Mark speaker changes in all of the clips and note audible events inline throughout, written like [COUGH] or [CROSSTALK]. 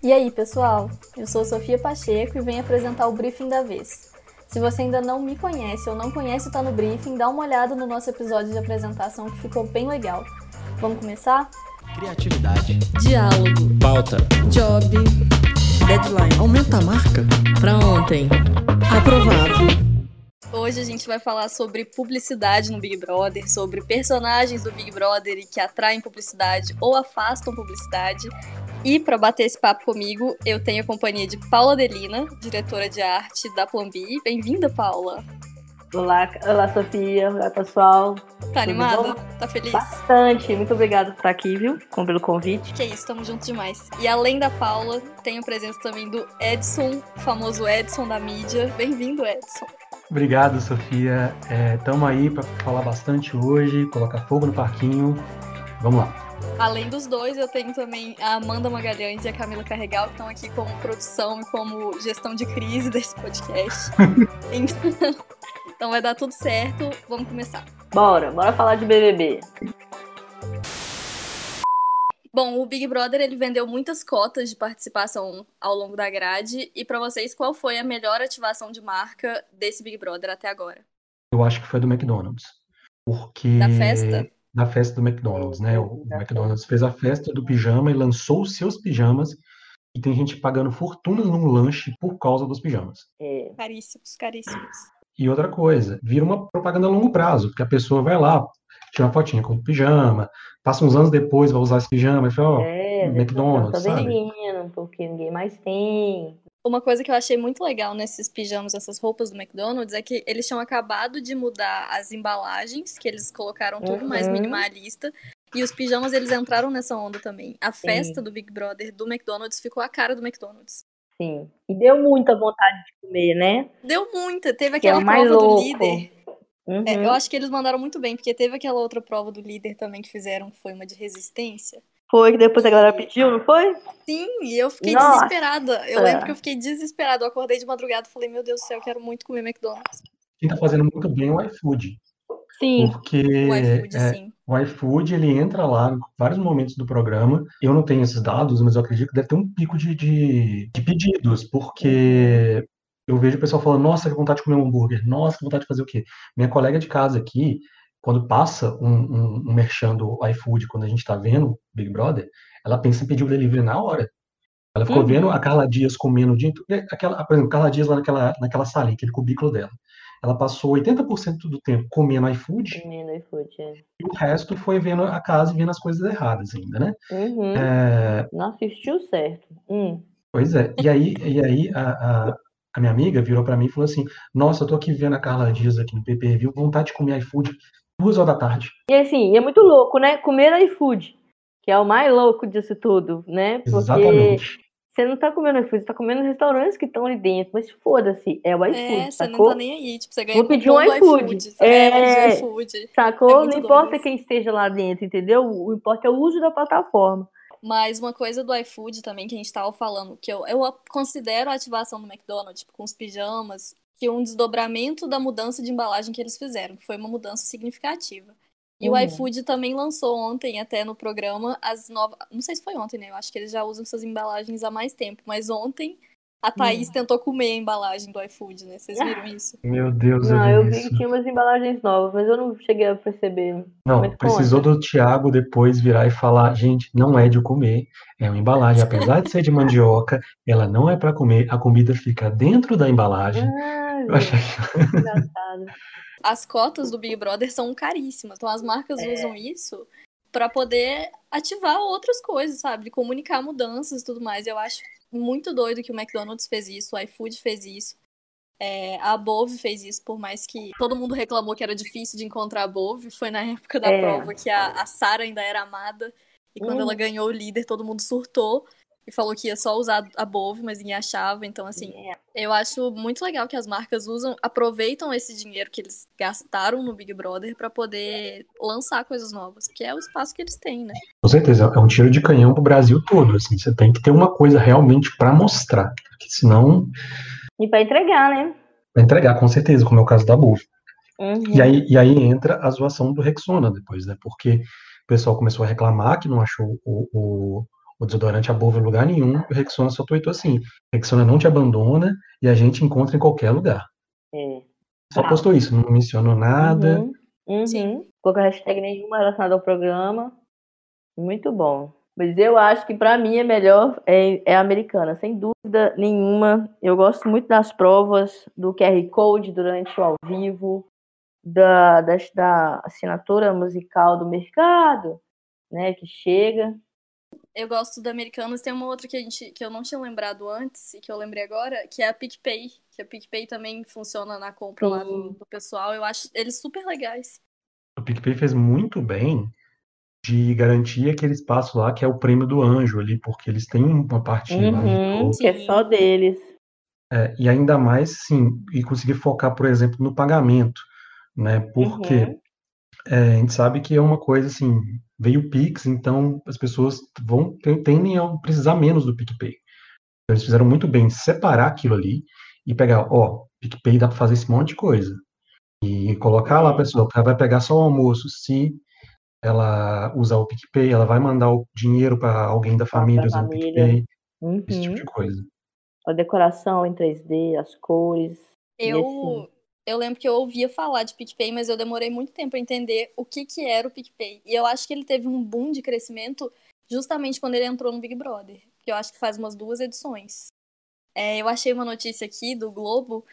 Speaker 1: E aí, pessoal? Eu sou Sofia Pacheco e venho apresentar o Briefing da Vez. Se você ainda não me conhece ou não conhece o Tá no Briefing, dá uma olhada no nosso episódio de apresentação que ficou bem legal. Vamos começar?
Speaker 2: Criatividade.
Speaker 3: Diálogo.
Speaker 2: Pauta.
Speaker 3: Job. Deadline.
Speaker 2: Aumenta a marca.
Speaker 3: Pra ontem. Aprovado.
Speaker 1: Hoje a gente vai falar sobre publicidade no Big Brother, sobre personagens do Big Brother e que atraem publicidade ou afastam publicidade. E para bater esse papo comigo, eu tenho a companhia de Paula Delina, diretora de arte da Plan B. Bem-vinda, Paula.
Speaker 4: Olá, olá Sofia, olá pessoal.
Speaker 1: Tá animada? Tá feliz?
Speaker 4: Bastante, muito obrigada por estar aqui, viu? Com pelo convite.
Speaker 1: Que é isso, estamos juntos demais. E além da Paula, tenho a presença também do Edson, o famoso Edson da mídia. Bem-vindo, Edson.
Speaker 5: Obrigado, Sofia. Estamos é, aí para falar bastante hoje, colocar fogo no parquinho. Vamos lá.
Speaker 1: Além dos dois, eu tenho também a Amanda Magalhães e a Camila Carregal, que estão aqui como produção e como gestão de crise desse podcast. [LAUGHS] então, então vai dar tudo certo. Vamos começar.
Speaker 4: Bora, bora falar de BBB.
Speaker 1: Bom, o Big Brother ele vendeu muitas cotas de participação ao longo da grade. E para vocês, qual foi a melhor ativação de marca desse Big Brother até agora?
Speaker 5: Eu acho que foi do McDonald's. Porque.
Speaker 1: Da festa?
Speaker 5: Da festa do McDonald's, né? O McDonald's fez a festa do pijama e lançou os seus pijamas. E tem gente pagando fortunas num lanche por causa dos pijamas.
Speaker 1: É. Caríssimos, caríssimos.
Speaker 5: E outra coisa, vira uma propaganda a longo prazo, porque a pessoa vai lá, tira uma fotinha com o pijama, passa uns anos depois, vai usar esse pijama e fala, ó, oh, é, McDonald's,
Speaker 4: tá
Speaker 5: sabe?
Speaker 4: Vendendo, porque ninguém mais tem.
Speaker 1: Uma coisa que eu achei muito legal nesses pijamas, essas roupas do McDonald's, é que eles tinham acabado de mudar as embalagens, que eles colocaram tudo uhum. mais minimalista. E os pijamas, eles entraram nessa onda também. A Sim. festa do Big Brother do McDonald's ficou a cara do McDonald's.
Speaker 4: Sim. E deu muita vontade de comer, né?
Speaker 1: Deu muita. Teve aquela é prova louco. do líder. Uhum. É, eu acho que eles mandaram muito bem, porque teve aquela outra prova do líder também que fizeram, que foi uma de resistência.
Speaker 4: Foi que depois a galera pediu, não foi?
Speaker 1: Sim, e eu fiquei Nossa. desesperada. Eu lembro que eu fiquei desesperada. Eu acordei de madrugada e falei, meu Deus do céu, eu quero muito comer McDonald's.
Speaker 5: Quem tá fazendo muito bem é o iFood.
Speaker 4: Sim.
Speaker 5: Porque
Speaker 1: o iFood,
Speaker 5: é,
Speaker 1: sim.
Speaker 5: o iFood, ele entra lá em vários momentos do programa. Eu não tenho esses dados, mas eu acredito que deve ter um pico de, de, de pedidos, porque eu vejo o pessoal falando, nossa, que vontade de comer um hambúrguer, nossa, que vontade de fazer o quê? Minha colega de casa aqui, quando passa um, um, um merchan do iFood, quando a gente tá vendo Big Brother, ela pensa em pedir o delivery na hora. Ela ficou uhum. vendo a Carla Dias comendo o dia aquela, por exemplo, Carla Dias lá naquela, naquela sala, aquele cubículo dela. Ela passou 80% do tempo comendo iFood.
Speaker 4: Comendo iFood, é.
Speaker 5: E o resto foi vendo a casa e vendo as coisas erradas ainda, né?
Speaker 4: Uhum. É... Não assistiu certo. Hum.
Speaker 5: Pois é. E aí, e aí a, a, a minha amiga virou para mim e falou assim: Nossa, eu tô aqui vendo a Carla Dias aqui no PP, viu? Vontade de comer iFood duas horas da tarde.
Speaker 4: E assim, é muito louco, né? Comer iFood, que é o mais louco disso tudo, né? Porque
Speaker 5: Exatamente.
Speaker 4: você não tá comendo iFood, você tá comendo restaurantes que estão ali dentro, mas foda-se, é o iFood,
Speaker 1: é,
Speaker 4: sacou?
Speaker 1: você não tá nem aí, tipo, você ganha
Speaker 4: Vou pedir um iFood.
Speaker 1: iFood é, iFood.
Speaker 4: Sacou? É não importa quem esteja lá dentro, entendeu? O importa é o uso da plataforma.
Speaker 1: Mas uma coisa do iFood também que a gente tava falando, que eu, eu considero a ativação do McDonald's, tipo, com os pijamas, que um desdobramento da mudança de embalagem que eles fizeram, que foi uma mudança significativa. E uhum. o iFood também lançou ontem, até no programa, as novas. Não sei se foi ontem, né? Eu acho que eles já usam essas embalagens há mais tempo, mas ontem a Thaís hum. tentou comer a embalagem do iFood, né? Vocês viram isso?
Speaker 5: Meu Deus,
Speaker 4: Não,
Speaker 5: eu
Speaker 4: vi, eu vi que tinha umas embalagens novas, mas eu não cheguei a perceber.
Speaker 5: Não, mas precisou conta. do Thiago depois virar e falar, gente, não é de comer, é uma embalagem. Apesar de ser de mandioca, ela não é para comer, a comida fica dentro da embalagem.
Speaker 4: Ah, eu achei... [LAUGHS] engraçado.
Speaker 1: As cotas do Big Brother são caríssimas, então as marcas é. usam isso para poder ativar outras coisas, sabe? Comunicar mudanças e tudo mais. Eu acho muito doido que o McDonald's fez isso, o iFood fez isso. É, a Bove fez isso, por mais que todo mundo reclamou que era difícil de encontrar a Bove. Foi na época da é. prova que a, a Sara ainda era amada. E quando ela ganhou o líder, todo mundo surtou e falou que ia só usar a Bove, mas ninguém achava. Então, assim, é. eu acho muito legal que as marcas usam, aproveitam esse dinheiro que eles gastaram no Big Brother para poder lançar coisas novas, que é o espaço que eles têm, né?
Speaker 5: Com certeza, é um tiro de canhão pro Brasil todo, assim, você tem que ter uma coisa realmente para mostrar, porque senão...
Speaker 4: E para entregar, né?
Speaker 5: Para entregar, com certeza, como é o caso da Bove. Uhum. E, aí, e aí entra a zoação do Rexona depois, né? Porque o pessoal começou a reclamar que não achou o, o o desodorante Abova em lugar nenhum, o Rexona só tweetou assim, Rexona não te abandona e a gente encontra em qualquer lugar.
Speaker 4: É.
Speaker 5: Só postou isso, não mencionou nada.
Speaker 4: Uhum, uhum.
Speaker 1: Sim.
Speaker 4: Colocou hashtag nenhuma relacionada ao programa. Muito bom. Mas eu acho que pra mim é melhor é, é a americana, sem dúvida nenhuma. Eu gosto muito das provas do QR Code durante o ao vivo, da, da, da assinatura musical do mercado, né, que chega.
Speaker 1: Eu gosto do Americanos. Tem uma outra que, a gente, que eu não tinha lembrado antes e que eu lembrei agora, que é a PicPay. Que a PicPay também funciona na compra lá do, do pessoal. Eu acho eles super legais.
Speaker 5: O PicPay fez muito bem de garantir aquele espaço lá que é o prêmio do anjo ali, porque eles têm uma parte
Speaker 4: Uhum, que é só deles.
Speaker 5: É, e ainda mais, sim, e conseguir focar, por exemplo, no pagamento, né? Porque
Speaker 4: Uhum.
Speaker 5: É, a gente sabe que é uma coisa assim, veio o Pix, então as pessoas vão ten- tendem a precisar menos do PicPay. Então, eles fizeram muito bem separar aquilo ali e pegar, ó, PicPay dá para fazer esse monte de coisa. E colocar lá a pessoa, ela vai pegar só o almoço, se ela usar o PicPay, ela vai mandar o dinheiro para alguém da família usando o. PicPay, esse tipo
Speaker 4: Uhum.
Speaker 5: de coisa.
Speaker 4: A decoração em 3D, as cores. E
Speaker 1: Eu,
Speaker 4: assim,
Speaker 1: eu lembro que eu ouvia falar de PicPay, mas eu demorei muito tempo a entender o que, que era o PicPay. E eu acho que ele teve um boom de crescimento justamente quando ele entrou no Big Brother. Que eu acho que faz umas duas edições. É, eu achei uma notícia aqui do Globo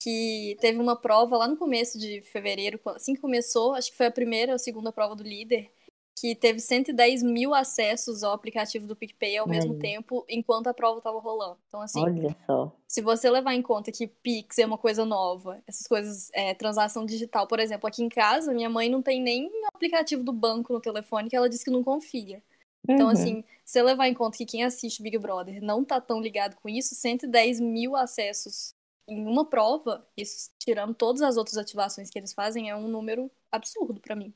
Speaker 1: que teve uma prova lá no começo de fevereiro, assim que começou, acho que foi a primeira ou a segunda prova do líder, que teve 110 mil acessos ao aplicativo do PicPay ao mesmo tempo, enquanto a prova estava rolando. Então, assim, se você levar em conta que Pix é uma coisa nova, essas coisas, é, transação digital, por exemplo, aqui em casa, minha mãe não tem nem aplicativo do banco no telefone que ela diz que não confia. Então,
Speaker 4: Uhum.
Speaker 1: assim, se levar em conta que quem assiste Big Brother não tá tão ligado com isso, 110 mil acessos em uma prova, isso tirando todas as outras ativações que eles fazem, é um número absurdo pra mim.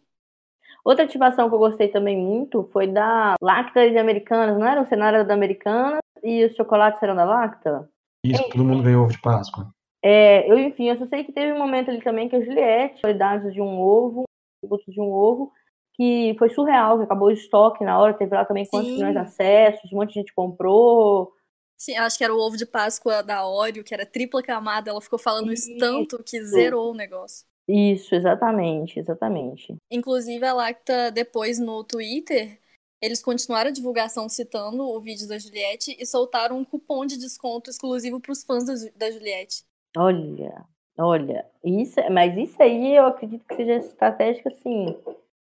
Speaker 4: Outra ativação que eu gostei também muito foi da Lacta de Americanas, não era? O cenário da Americanas e os chocolates eram da Lacta?
Speaker 5: Isso, todo mundo ganhou ovo de Páscoa.
Speaker 4: É, eu, enfim, eu só sei que teve um momento ali também que a Juliette foi dados de um ovo, produtos de um ovo, que foi surreal, que acabou o estoque na hora, teve lá também quantos
Speaker 1: Sim.
Speaker 4: milhões de acessos, um monte de gente comprou.
Speaker 1: Sim, eu acho que era o ovo de Páscoa da Oreo, que era tripla camada, ela ficou falando isso
Speaker 4: Isso.
Speaker 1: tanto que zerou o negócio.
Speaker 4: Isso, exatamente, exatamente.
Speaker 1: Inclusive, a Lacta, depois no Twitter, eles continuaram a divulgação citando o vídeo da Juliette e soltaram um cupom de desconto exclusivo para os fãs da, Ju- da Juliette.
Speaker 4: Olha, olha, isso, mas isso aí eu acredito que seja estratégica assim,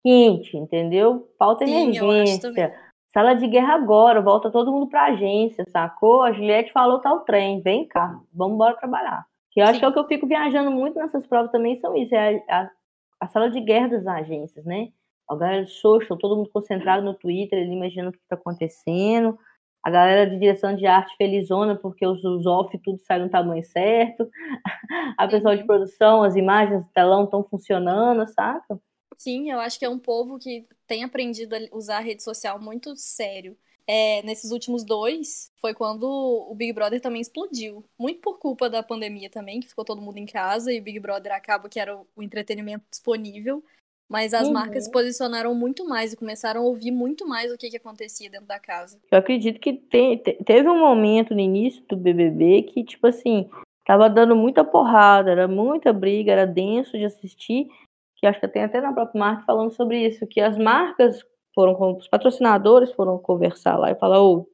Speaker 4: quente, entendeu? Falta
Speaker 1: Sim,
Speaker 4: emergência. Sala de guerra agora, volta todo mundo pra agência, sacou? A Juliette falou tal trem, vem cá, vamos embora trabalhar. Que eu acho
Speaker 1: Sim.
Speaker 4: que é o que eu fico viajando muito nessas provas também são isso, é a, a, a sala de guerra das agências, né? A galera de social, todo mundo concentrado no Twitter, ali imaginando o que está acontecendo. A galera de direção de arte felizona, porque os, os off tudo sai no tamanho certo. [LAUGHS] A pessoal de
Speaker 1: Uhum.
Speaker 4: produção, as imagens do telão estão funcionando, saca?
Speaker 1: Sim, eu acho que é um povo que tem aprendido a usar a rede social muito sério. É, nesses últimos dois, foi quando o Big Brother também explodiu. Muito por culpa da pandemia também, que ficou todo mundo em casa e o Big Brother acaba que era o entretenimento disponível. Mas as
Speaker 4: Uhum.
Speaker 1: marcas se posicionaram muito mais e começaram a ouvir muito mais o que, que acontecia dentro da casa.
Speaker 4: Eu acredito que tem- teve um momento no início do BBB que, tipo assim, tava dando muita porrada, era muita briga, era denso de assistir. Que acho que tem até na própria marca falando sobre isso, que as marcas foram, com os patrocinadores foram conversar lá e falar, ô,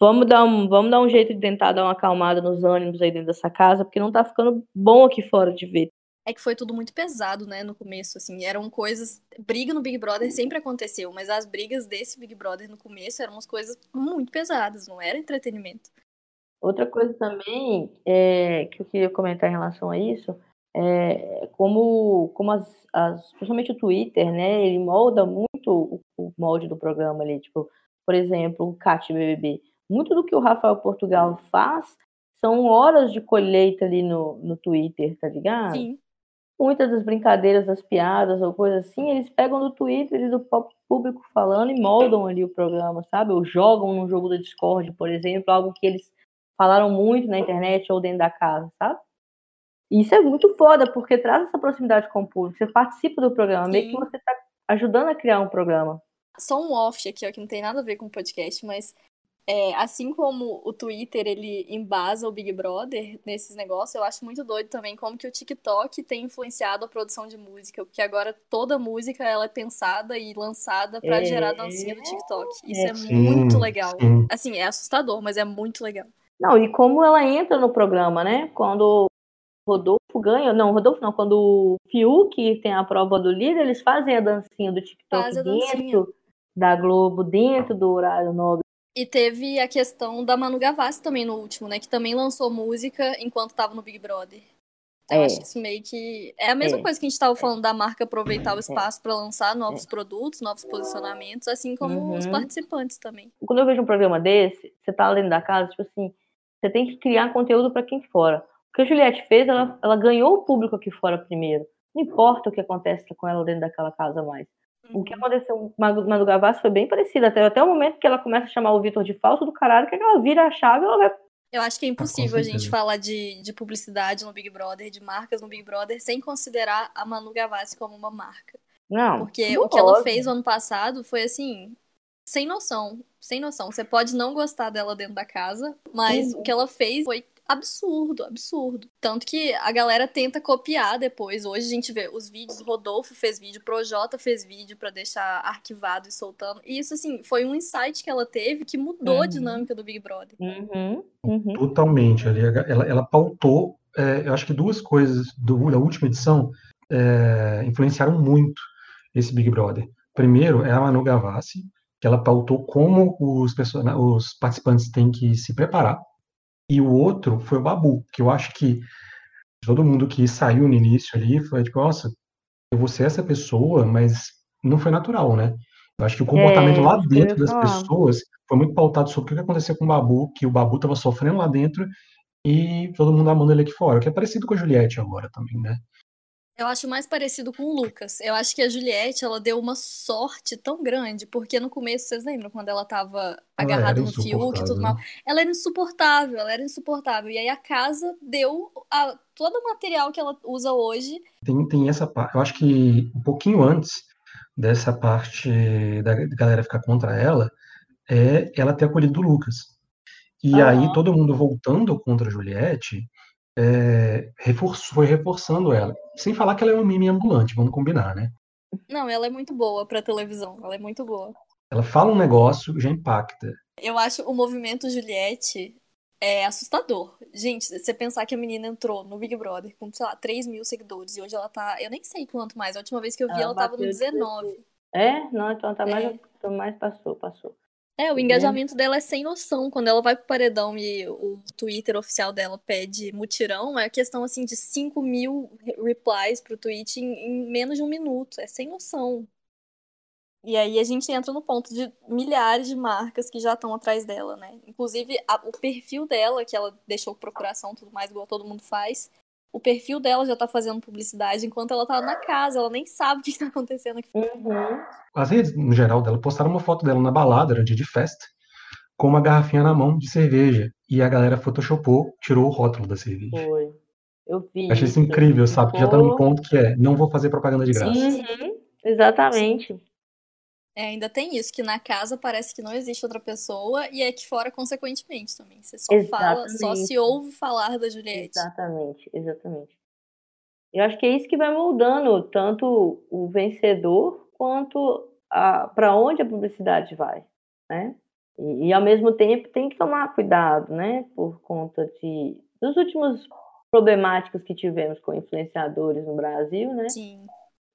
Speaker 4: vamos dar um, vamos dar um jeito de tentar dar uma acalmada nos ânimos aí dentro dessa casa, porque não tá ficando bom aqui fora de ver.
Speaker 1: É que foi tudo muito pesado, né, no começo, assim, eram coisas... Briga no Big Brother sempre aconteceu, mas as brigas desse Big Brother no começo eram umas coisas muito pesadas, não era entretenimento.
Speaker 4: Outra coisa também é, que eu queria comentar em relação a isso é como, como as, as, principalmente o Twitter, né? Ele molda muito o, o molde do programa ali. Tipo, por exemplo, o Cat BBB. Muito do que o Rafael Portugal faz são horas de colheita ali no, no Twitter, tá ligado?
Speaker 1: Sim.
Speaker 4: Muitas das brincadeiras, das piadas ou coisa assim, eles pegam do Twitter e do público falando e moldam ali o programa, sabe? Ou jogam num jogo da Discord, por exemplo, algo que eles falaram muito na internet ou dentro da casa, sabe? E isso é muito foda, porque traz essa proximidade com o público. Você participa do programa, meio que
Speaker 1: Sim.
Speaker 4: você tá ajudando a criar um programa.
Speaker 1: Só um off aqui, ó, que não tem nada a ver com o podcast, mas É, assim como o Twitter ele embasa o Big Brother nesses negócios, eu acho muito doido também como que o TikTok tem influenciado a produção de música, porque agora toda música ela é pensada e lançada pra
Speaker 4: É.
Speaker 1: gerar dancinha do TikTok. Isso é,
Speaker 5: Sim,
Speaker 1: muito legal.
Speaker 5: sim.
Speaker 1: Assim, é assustador, mas é muito legal.
Speaker 4: Não, e como ela entra no programa, né? Quando Rodolfo ganha, não, Rodolfo não, quando o Fiuk tem a prova do líder, eles fazem a dancinha do TikTok dentro
Speaker 1: dancinha.
Speaker 4: da Globo, dentro do horário nobre.
Speaker 1: E teve a questão da Manu Gavassi também no último, né? Que também lançou música enquanto tava no Big Brother. Então, eu
Speaker 4: É.
Speaker 1: acho que isso meio que. É a mesma
Speaker 4: É.
Speaker 1: coisa que a gente tava falando da marca aproveitar o espaço pra lançar novos produtos, novos posicionamentos, assim como os
Speaker 4: Uhum.
Speaker 1: participantes também.
Speaker 4: Quando eu vejo um programa desse, você tá dentro da casa, tipo assim, você tem que criar conteúdo pra quem fora. O que a Juliette fez, ela, ela ganhou o público aqui fora primeiro. Não importa o que acontece com ela dentro daquela casa mais. O que aconteceu com Madu Madu Gavassi foi bem parecido, até, até o momento que ela começa a chamar o Vitor de falso do caralho, que ela vira a chave e ela vai
Speaker 1: Eu acho que é impossível a gente falar de, de publicidade no Big Brother, de marcas no Big Brother, sem considerar a Manu Gavassi como uma marca.
Speaker 4: Não.
Speaker 1: Porque
Speaker 4: não
Speaker 1: o que ela fez no ano passado foi assim, sem noção, sem noção. Você pode não gostar dela dentro da casa, mas
Speaker 4: Uhum.
Speaker 1: o que ela fez foi absurdo, absurdo. Tanto que a galera tenta copiar depois. Hoje a gente vê os vídeos, o Rodolfo fez vídeo, Projota fez vídeo pra deixar arquivado e soltando. E isso, assim, foi um insight que ela teve que mudou a
Speaker 4: Uhum.
Speaker 1: dinâmica do Big Brother.
Speaker 4: Uhum, uhum.
Speaker 5: Totalmente. Ali, ela, ela pautou, é, eu acho que duas coisas do- da última edição é, influenciaram muito esse Big Brother. Primeiro é a Manu Gavassi, que ela pautou como os, os participantes têm que se preparar. E o outro foi o Babu, que eu acho que todo mundo que saiu no início ali foi tipo, nossa, eu vou ser essa pessoa, mas não foi natural, né? Eu acho que o comportamento
Speaker 4: É,
Speaker 5: lá dentro das
Speaker 4: falar.
Speaker 5: pessoas foi muito pautado sobre o que aconteceu com o Babu, que o Babu estava sofrendo lá dentro e todo mundo amando ele aqui fora, o que é parecido com a Juliette agora também, né?
Speaker 1: Eu acho mais parecido com o Lucas. Eu acho que a Juliette, ela deu uma sorte tão grande, porque no começo, vocês lembram, quando ela tava
Speaker 5: Ela
Speaker 1: agarrada
Speaker 5: era
Speaker 1: no Fiuk e tudo mal? Ela era insuportável, ela era insuportável. E aí a casa deu a- todo o material que ela usa hoje.
Speaker 5: Tem, tem essa parte, eu acho que um pouquinho antes dessa parte da galera ficar contra ela, é ela ter acolhido o Lucas. E aí
Speaker 4: Aham.
Speaker 5: todo mundo voltando contra a Juliette, é, reforçou- foi reforçando ela. Sem falar que ela é um meme ambulante, vamos combinar, né?
Speaker 1: Não, ela é muito boa pra televisão, ela é muito boa.
Speaker 5: Ela fala um negócio, já impacta.
Speaker 1: Eu acho o movimento Juliette é assustador. Gente, você pensar que a menina entrou no Big Brother com, sei lá, 3 mil seguidores e hoje ela tá. Eu nem sei quanto mais. A última vez que eu vi,
Speaker 4: Ela
Speaker 1: ela tava no
Speaker 4: bateu
Speaker 1: 19.
Speaker 4: É? Não, então tá mais,
Speaker 1: É.
Speaker 4: tá mais passou, passou.
Speaker 1: É, o engajamento dela é sem noção. Quando ela vai pro paredão e o Twitter oficial dela pede mutirão, é questão assim de 5 mil replies pro tweet em, em menos de um minuto. É sem noção. E aí a gente entra no ponto de milhares de marcas que já estão atrás dela, né? Inclusive, a- o perfil dela, que ela deixou procuração tudo mais, igual todo mundo faz, o perfil dela já tá fazendo publicidade enquanto ela tá na casa, ela nem sabe o que tá acontecendo aqui.
Speaker 4: Uhum.
Speaker 5: As redes, no geral, dela postaram uma foto dela na balada, era dia de festa, com uma garrafinha na mão de cerveja. E a galera photoshopou, tirou o rótulo da cerveja.
Speaker 4: Foi. Eu vi.
Speaker 5: Achei isso incrível, sabe? Que já tá num ponto que é, não vou fazer propaganda de graça.
Speaker 4: Uhum. Exatamente.
Speaker 1: É, ainda tem isso, que na casa parece que não existe outra pessoa e aqui fora, consequentemente, também. Você só fala, só
Speaker 4: Exatamente.
Speaker 1: se ouve falar da Juliette.
Speaker 4: Exatamente, exatamente. Eu acho que é isso que vai moldando tanto o vencedor quanto para onde a publicidade vai, né? E, e, ao mesmo tempo tem que tomar cuidado, né? Por conta de dos últimos problemáticas que tivemos com influenciadores no Brasil, né?
Speaker 1: Sim.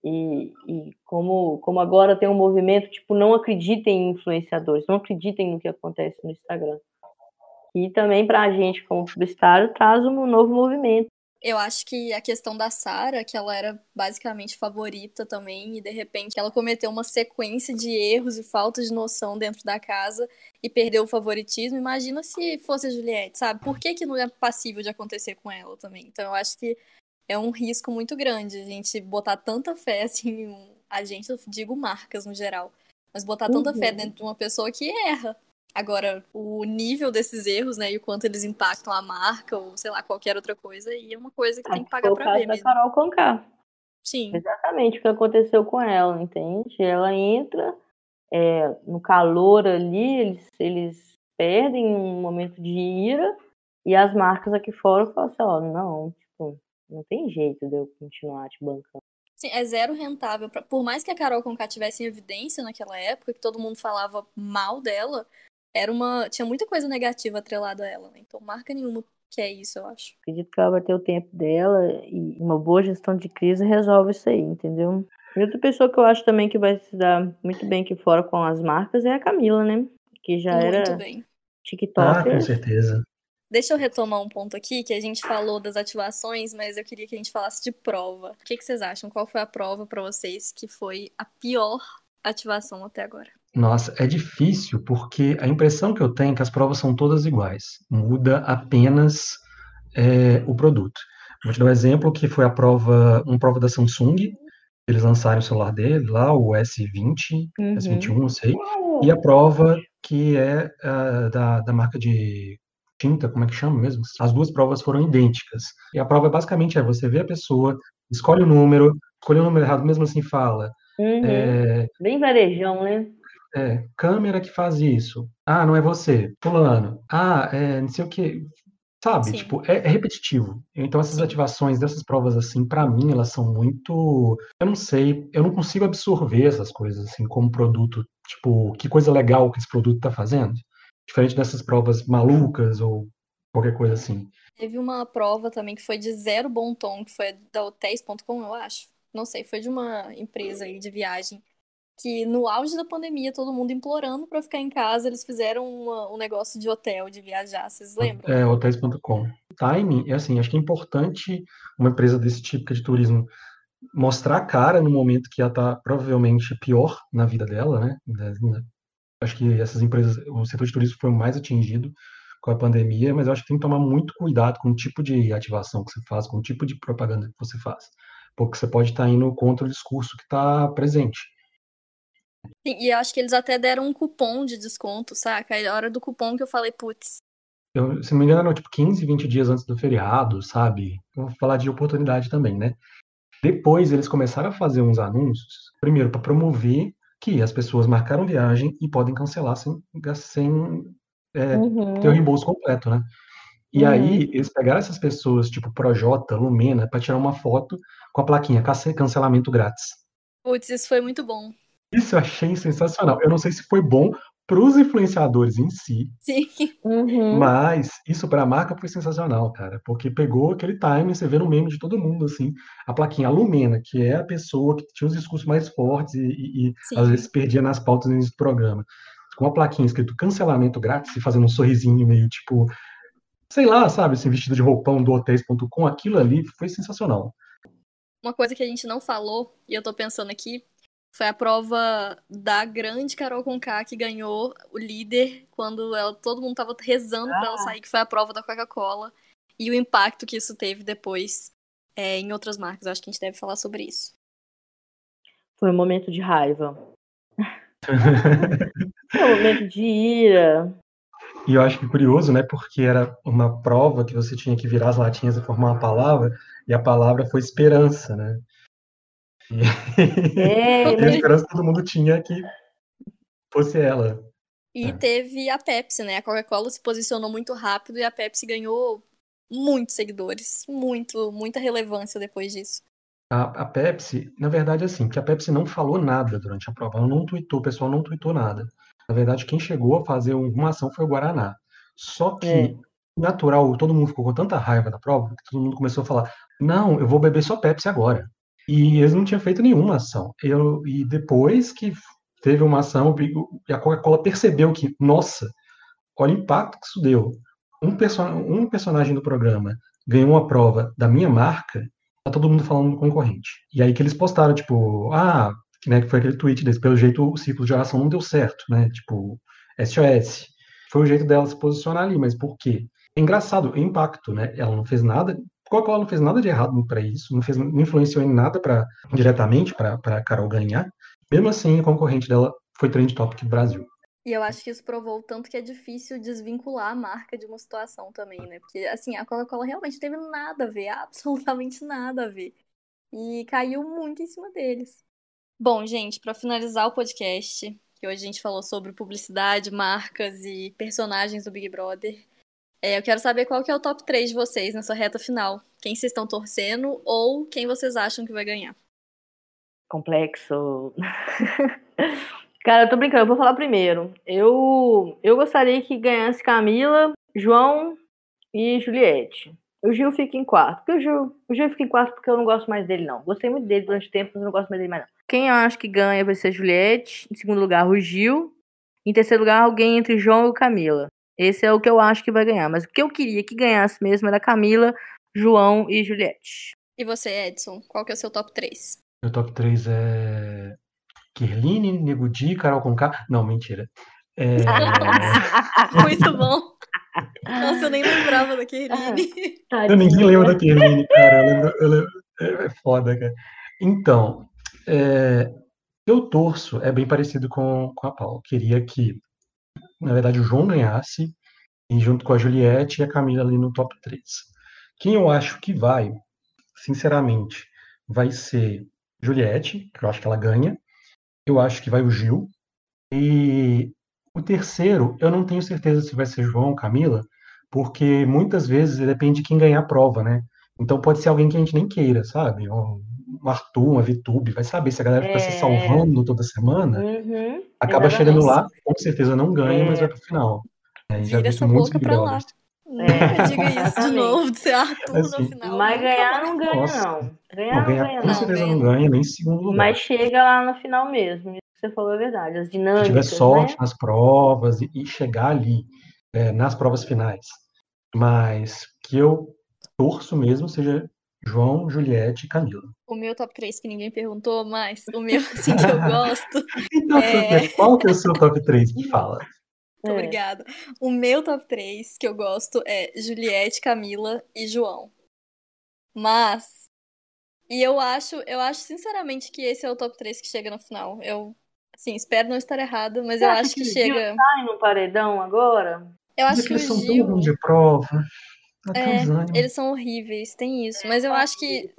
Speaker 4: E, e como, como agora tem um movimento, tipo, não acreditem em influenciadores, não acreditem no que acontece no Instagram. E também para a gente, como publicitário, traz um novo movimento.
Speaker 1: Eu acho que a questão da Sara, que ela era basicamente favorita também, e de repente ela cometeu uma sequência de erros e faltas de noção dentro da casa e perdeu o favoritismo. Imagina se fosse a Juliette, sabe? Por que, que não é passível de acontecer com ela também? Então eu acho que é um risco muito grande a gente botar tanta fé [LAUGHS] assim, em um- a gente, eu digo marcas no geral, mas botar tanta fé
Speaker 4: Uhum.
Speaker 1: dentro de uma pessoa que erra. Agora, o nível desses erros, né, e o quanto eles impactam a marca ou, sei lá, qualquer outra coisa, aí é uma coisa que tem que pagar
Speaker 4: caso
Speaker 1: ver
Speaker 4: da
Speaker 1: mesmo.
Speaker 4: Carol Conká.
Speaker 1: Sim,
Speaker 4: Exatamente o que aconteceu com ela, entende? Ela entra é, no calor ali, eles, eles perdem um momento de ira e as marcas aqui fora falam assim, ó, não, tipo, não tem jeito de eu continuar te bancando.
Speaker 1: Sim, é zero rentável. Por mais que a Carol Conká tivesse em evidência naquela época, que todo mundo falava mal dela, era uma. Tinha muita coisa negativa atrelada a ela, né? Então marca nenhuma que é isso, eu acho.
Speaker 4: Acredito que ela vai ter o tempo dela e uma boa gestão de crise resolve isso aí, entendeu? E outra pessoa que eu acho também que vai se dar muito bem aqui fora com as marcas é a Camila, né? Que já
Speaker 1: Muito
Speaker 4: era
Speaker 1: bem.
Speaker 5: Ah,
Speaker 4: TikToker.
Speaker 5: com certeza.
Speaker 1: Deixa eu retomar um ponto aqui, que a gente falou das ativações, mas eu queria que a gente falasse de prova. O que, que vocês acham? Qual foi a prova pra vocês que foi a pior ativação até agora?
Speaker 5: Nossa, é difícil porque a impressão que eu tenho é que as provas são todas iguais. Muda apenas é, o produto. Vou te dar um exemplo que foi a prova, uma prova da Samsung. Eles lançaram o celular dele lá, o S20,
Speaker 4: Uhum.
Speaker 5: S21, não sei. E a prova que é ah, da, da marca de tinta, como é que chama mesmo? As duas provas foram idênticas. E a prova basicamente é você vê a pessoa, escolhe o número, escolhe o número errado, mesmo assim fala.
Speaker 4: Uhum.
Speaker 5: É,
Speaker 4: Bem varejão, né?
Speaker 5: é, câmera que faz isso. Ah, não é você. Fulano. Ah, é, não sei o que. Sabe?
Speaker 1: Sim.
Speaker 5: Tipo, é, é repetitivo. Então, essas ativações dessas provas, assim, pra mim, elas são muito. Eu não sei, eu não consigo absorver essas coisas, assim, como produto. Tipo, que coisa legal que esse produto tá fazendo. Diferente dessas provas malucas ou qualquer coisa assim.
Speaker 1: Teve uma prova também que foi de zero bom tom, que foi da hotéis.com, eu acho. Não sei, foi de uma empresa aí de viagem. Que no auge da pandemia, todo mundo implorando pra ficar em casa, eles fizeram uma- um negócio de hotel, de viajar, vocês lembram?
Speaker 5: É, hotéis.com. Timing, é assim, acho que é importante uma empresa desse tipo que é de turismo mostrar a cara no momento que ela está provavelmente pior na vida dela, né? Acho que essas empresas, o setor de turismo foi o mais atingido com a pandemia, mas eu acho que tem que tomar muito cuidado com o tipo de ativação que você faz, com o tipo de propaganda que você faz, porque você pode estar indo contra o discurso que está presente.
Speaker 1: Sim, E eu acho que eles até deram um cupom de desconto, saca? Aí a hora do cupom que eu falei, putz,
Speaker 5: Eu, se não me engano, eram tipo 15, 20 dias antes do feriado, sabe? Eu vou falar de oportunidade também, né? Depois eles começaram a fazer uns anúncios, primeiro para promover que as pessoas marcaram viagem e podem cancelar sem, sem é,
Speaker 4: Uhum.
Speaker 5: ter o reembolso completo, né? E
Speaker 4: Uhum.
Speaker 5: aí eles pegaram essas pessoas, tipo Projota, Lumena, para tirar uma foto com a plaquinha "Cance- cancelamento grátis.
Speaker 1: putz, isso foi muito bom.
Speaker 5: Isso eu achei sensacional. Eu não sei se foi bom para os influenciadores em si,
Speaker 1: Sim,
Speaker 4: Uhum.
Speaker 5: Mas isso para a marca foi sensacional, cara, porque pegou aquele time, você vê no meme de todo mundo, assim, a plaquinha a Lumena, que é a pessoa que tinha os discursos mais fortes e, e- e às vezes perdia nas pautas no início do programa. Com a plaquinha escrito cancelamento grátis e fazendo um sorrisinho meio tipo, sei lá, sabe, assim, vestido de roupão do hotéis.com, aquilo ali foi sensacional.
Speaker 1: Uma coisa que a gente não falou, e eu tô pensando aqui, foi a prova da grande Carol Conká que ganhou o líder quando ela, todo mundo tava rezando pra ela sair, que foi a prova da Coca-Cola. E o impacto que isso teve depois é, em outras marcas. Eu acho que a gente deve falar sobre isso.
Speaker 4: Foi um momento de raiva. [LAUGHS] Foi um momento de ira.
Speaker 5: E eu acho que curioso, né, porque era uma prova que você tinha que virar as latinhas e formar uma palavra, e a palavra foi esperança, né? E...
Speaker 4: É,
Speaker 5: E [LAUGHS] a esperança todo mundo tinha que fosse ela.
Speaker 1: E
Speaker 5: É.
Speaker 1: teve a Pepsi, né? A Coca-Cola se posicionou muito rápido e a Pepsi ganhou muitos seguidores. Muito, muita relevância depois disso.
Speaker 5: A, a Pepsi, na verdade, assim, que a Pepsi não falou nada durante a prova, ela não tweetou, o pessoal não tweetou nada. Na verdade, quem chegou a fazer uma ação foi o Guaraná. Só que,
Speaker 4: É.
Speaker 5: natural, todo mundo ficou com tanta raiva da prova, que todo mundo começou a falar: não, eu vou beber só Pepsi agora. E eles não tinham feito nenhuma ação. Eu, e depois que teve uma ação, a Coca-Cola percebeu que, nossa, olha o impacto que isso deu. Um, perso um personagem do programa ganhou uma prova da minha marca, tá todo mundo falando do concorrente. E aí que eles postaram, tipo, ah, né, que foi aquele tweet desse, pelo jeito o ciclo de oração não deu certo, né, tipo, SOS. Foi o jeito dela se posicionar ali, mas por quê? É engraçado, o impacto, né, ela não fez nada, Coca-Cola não fez nada de errado para isso, não, fez, não influenciou em nada para diretamente para Carol ganhar. Mesmo assim, o concorrente dela foi trend topic do Brasil.
Speaker 1: E eu acho que isso provou tanto que é difícil desvincular a marca de uma situação também, né? Porque, assim, a Coca-Cola realmente teve nada a ver, [LAUGHS] absolutamente nada a ver. E caiu muito em cima deles. Bom, gente, para finalizar o podcast, que hoje a gente falou sobre publicidade, marcas e personagens do Big Brother. É, eu quero saber qual que é o top 3 de vocês nessa reta final. Quem vocês estão torcendo ou quem vocês acham que vai ganhar?
Speaker 4: Complexo. [LAUGHS] Cara, eu tô brincando, eu vou falar primeiro. Eu, eu gostaria que ganhasse Camila, João e Juliette. O Gil fica em quarto. Porque o Gil, o Gil fica em quarto porque eu não gosto mais dele, não. Gostei muito dele durante o tempo, mas não gosto mais dele mais, não. Quem eu acho que ganha vai ser a Juliette. Em segundo lugar, o Gil. Em terceiro lugar, alguém entre João e Camila. Esse é o que eu acho que vai ganhar. Mas o que eu queria que ganhasse mesmo era Camila, João e Juliette.
Speaker 1: E você, Edson? Qual que é o seu top 3?
Speaker 5: Meu top 3 é. Kirline, Nego Di, Carol Conká. Não, mentira. É... [LAUGHS]
Speaker 1: Muito bom. Nossa, eu nem lembrava da Kirline. [LAUGHS]
Speaker 5: eu ninguém lembra da Kirline, cara. Eu lembro, eu lembro, é foda, cara. Então, é, eu torço, é bem parecido com, com a Paula. Queria que, na verdade, o João ganhasse, e junto com a Juliette e a Camila ali no top 3. Quem eu acho que vai, sinceramente, vai ser Juliette, que eu acho que ela ganha. Eu acho que vai o Gil. E o terceiro, eu não tenho certeza se vai ser João ou Camila, porque muitas vezes depende de quem ganhar a prova, né? Então pode ser alguém que a gente nem queira, sabe? Um Arthur, uma VTube, vai saber se a galera fica é... se salvando toda semana,
Speaker 4: uhum,
Speaker 5: acaba chegando lá, com certeza não ganha, é... mas vai pro final.
Speaker 1: É, Vira essa boca pra lá. Nunca [LAUGHS] diga isso de novo, de ser Arthur assim, no final.
Speaker 4: Mas ganhar não ganha, Nossa. não. Ganhar não, ganha,
Speaker 5: com certeza não ganha, nem em segundo lugar.
Speaker 4: Mas chega lá no final mesmo. Isso que você falou é verdade. As dinâmicas. Se
Speaker 5: tiver sorte
Speaker 4: né?
Speaker 5: nas provas e, e chegar ali, é, nas provas finais. Mas que eu torço mesmo seja João, Juliette e Camila.
Speaker 1: O meu top 3 que ninguém perguntou, mas o meu, [LAUGHS] assim, que eu gosto.
Speaker 5: então, é... qual que é o seu top 3? Me fala.
Speaker 1: Muito é. obrigada. O meu top 3 que eu gosto é Juliette, Camila e João. Mas. E eu acho, eu acho sinceramente que esse é o top 3 que chega no final. Eu, assim, espero não estar errada, mas Você eu acho que, que chega. Gil
Speaker 4: sai no paredão agora?
Speaker 1: Eu acho
Speaker 5: Porque
Speaker 1: que o
Speaker 5: Gil. São de prova.
Speaker 1: Tá é, eles são horríveis, tem isso. Mas eu acho que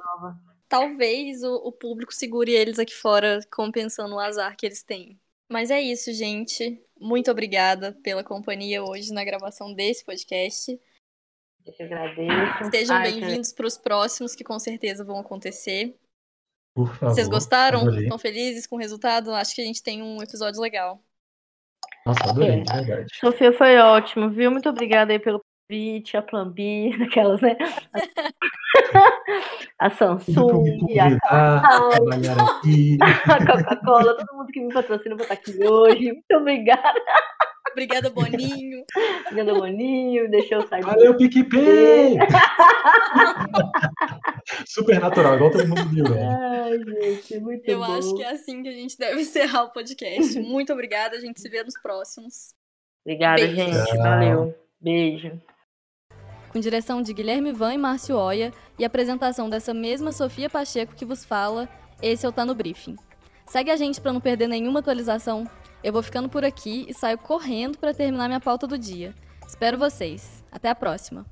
Speaker 1: talvez o, o público segure eles aqui fora, compensando o azar que eles têm. Mas é isso, gente. Muito obrigada pela companhia hoje na gravação desse podcast.
Speaker 4: Eu que agradeço.
Speaker 1: Sejam bem-vindos para os próximos, que com certeza vão acontecer.
Speaker 5: Por favor.
Speaker 1: Vocês gostaram? Estão felizes com o resultado? Acho que a gente tem um episódio legal.
Speaker 5: Nossa, adorei, é. verdade.
Speaker 4: Sofia, foi ótimo, viu? Muito obrigada aí pelo convite, a Plan B, [LAUGHS] daquelas, né? a Samsung, a, [LAUGHS] a Coca-Cola, todo mundo que me patrocina pra estar aqui hoje. Muito obrigada.
Speaker 1: Obrigada, Boninho.
Speaker 4: Obrigada, Boninho. Deixa eu sair.
Speaker 5: Valeu, PicPay! [LAUGHS] Super natural, igual todo mundo viu.
Speaker 4: Né? Ai, gente, muito
Speaker 1: eu
Speaker 4: bom.
Speaker 1: Eu acho que é assim que a gente deve encerrar o podcast. Muito obrigada. A gente se vê nos próximos.
Speaker 4: Obrigada, Beijo. gente. Valeu. Beijo
Speaker 1: com direção de Guilherme Van e Márcio Oia e apresentação dessa mesma Sofia Pacheco que vos fala, esse é o Tá no Briefing. Segue a gente para não perder nenhuma atualização. Eu vou ficando por aqui e saio correndo para terminar minha pauta do dia. Espero vocês. Até a próxima!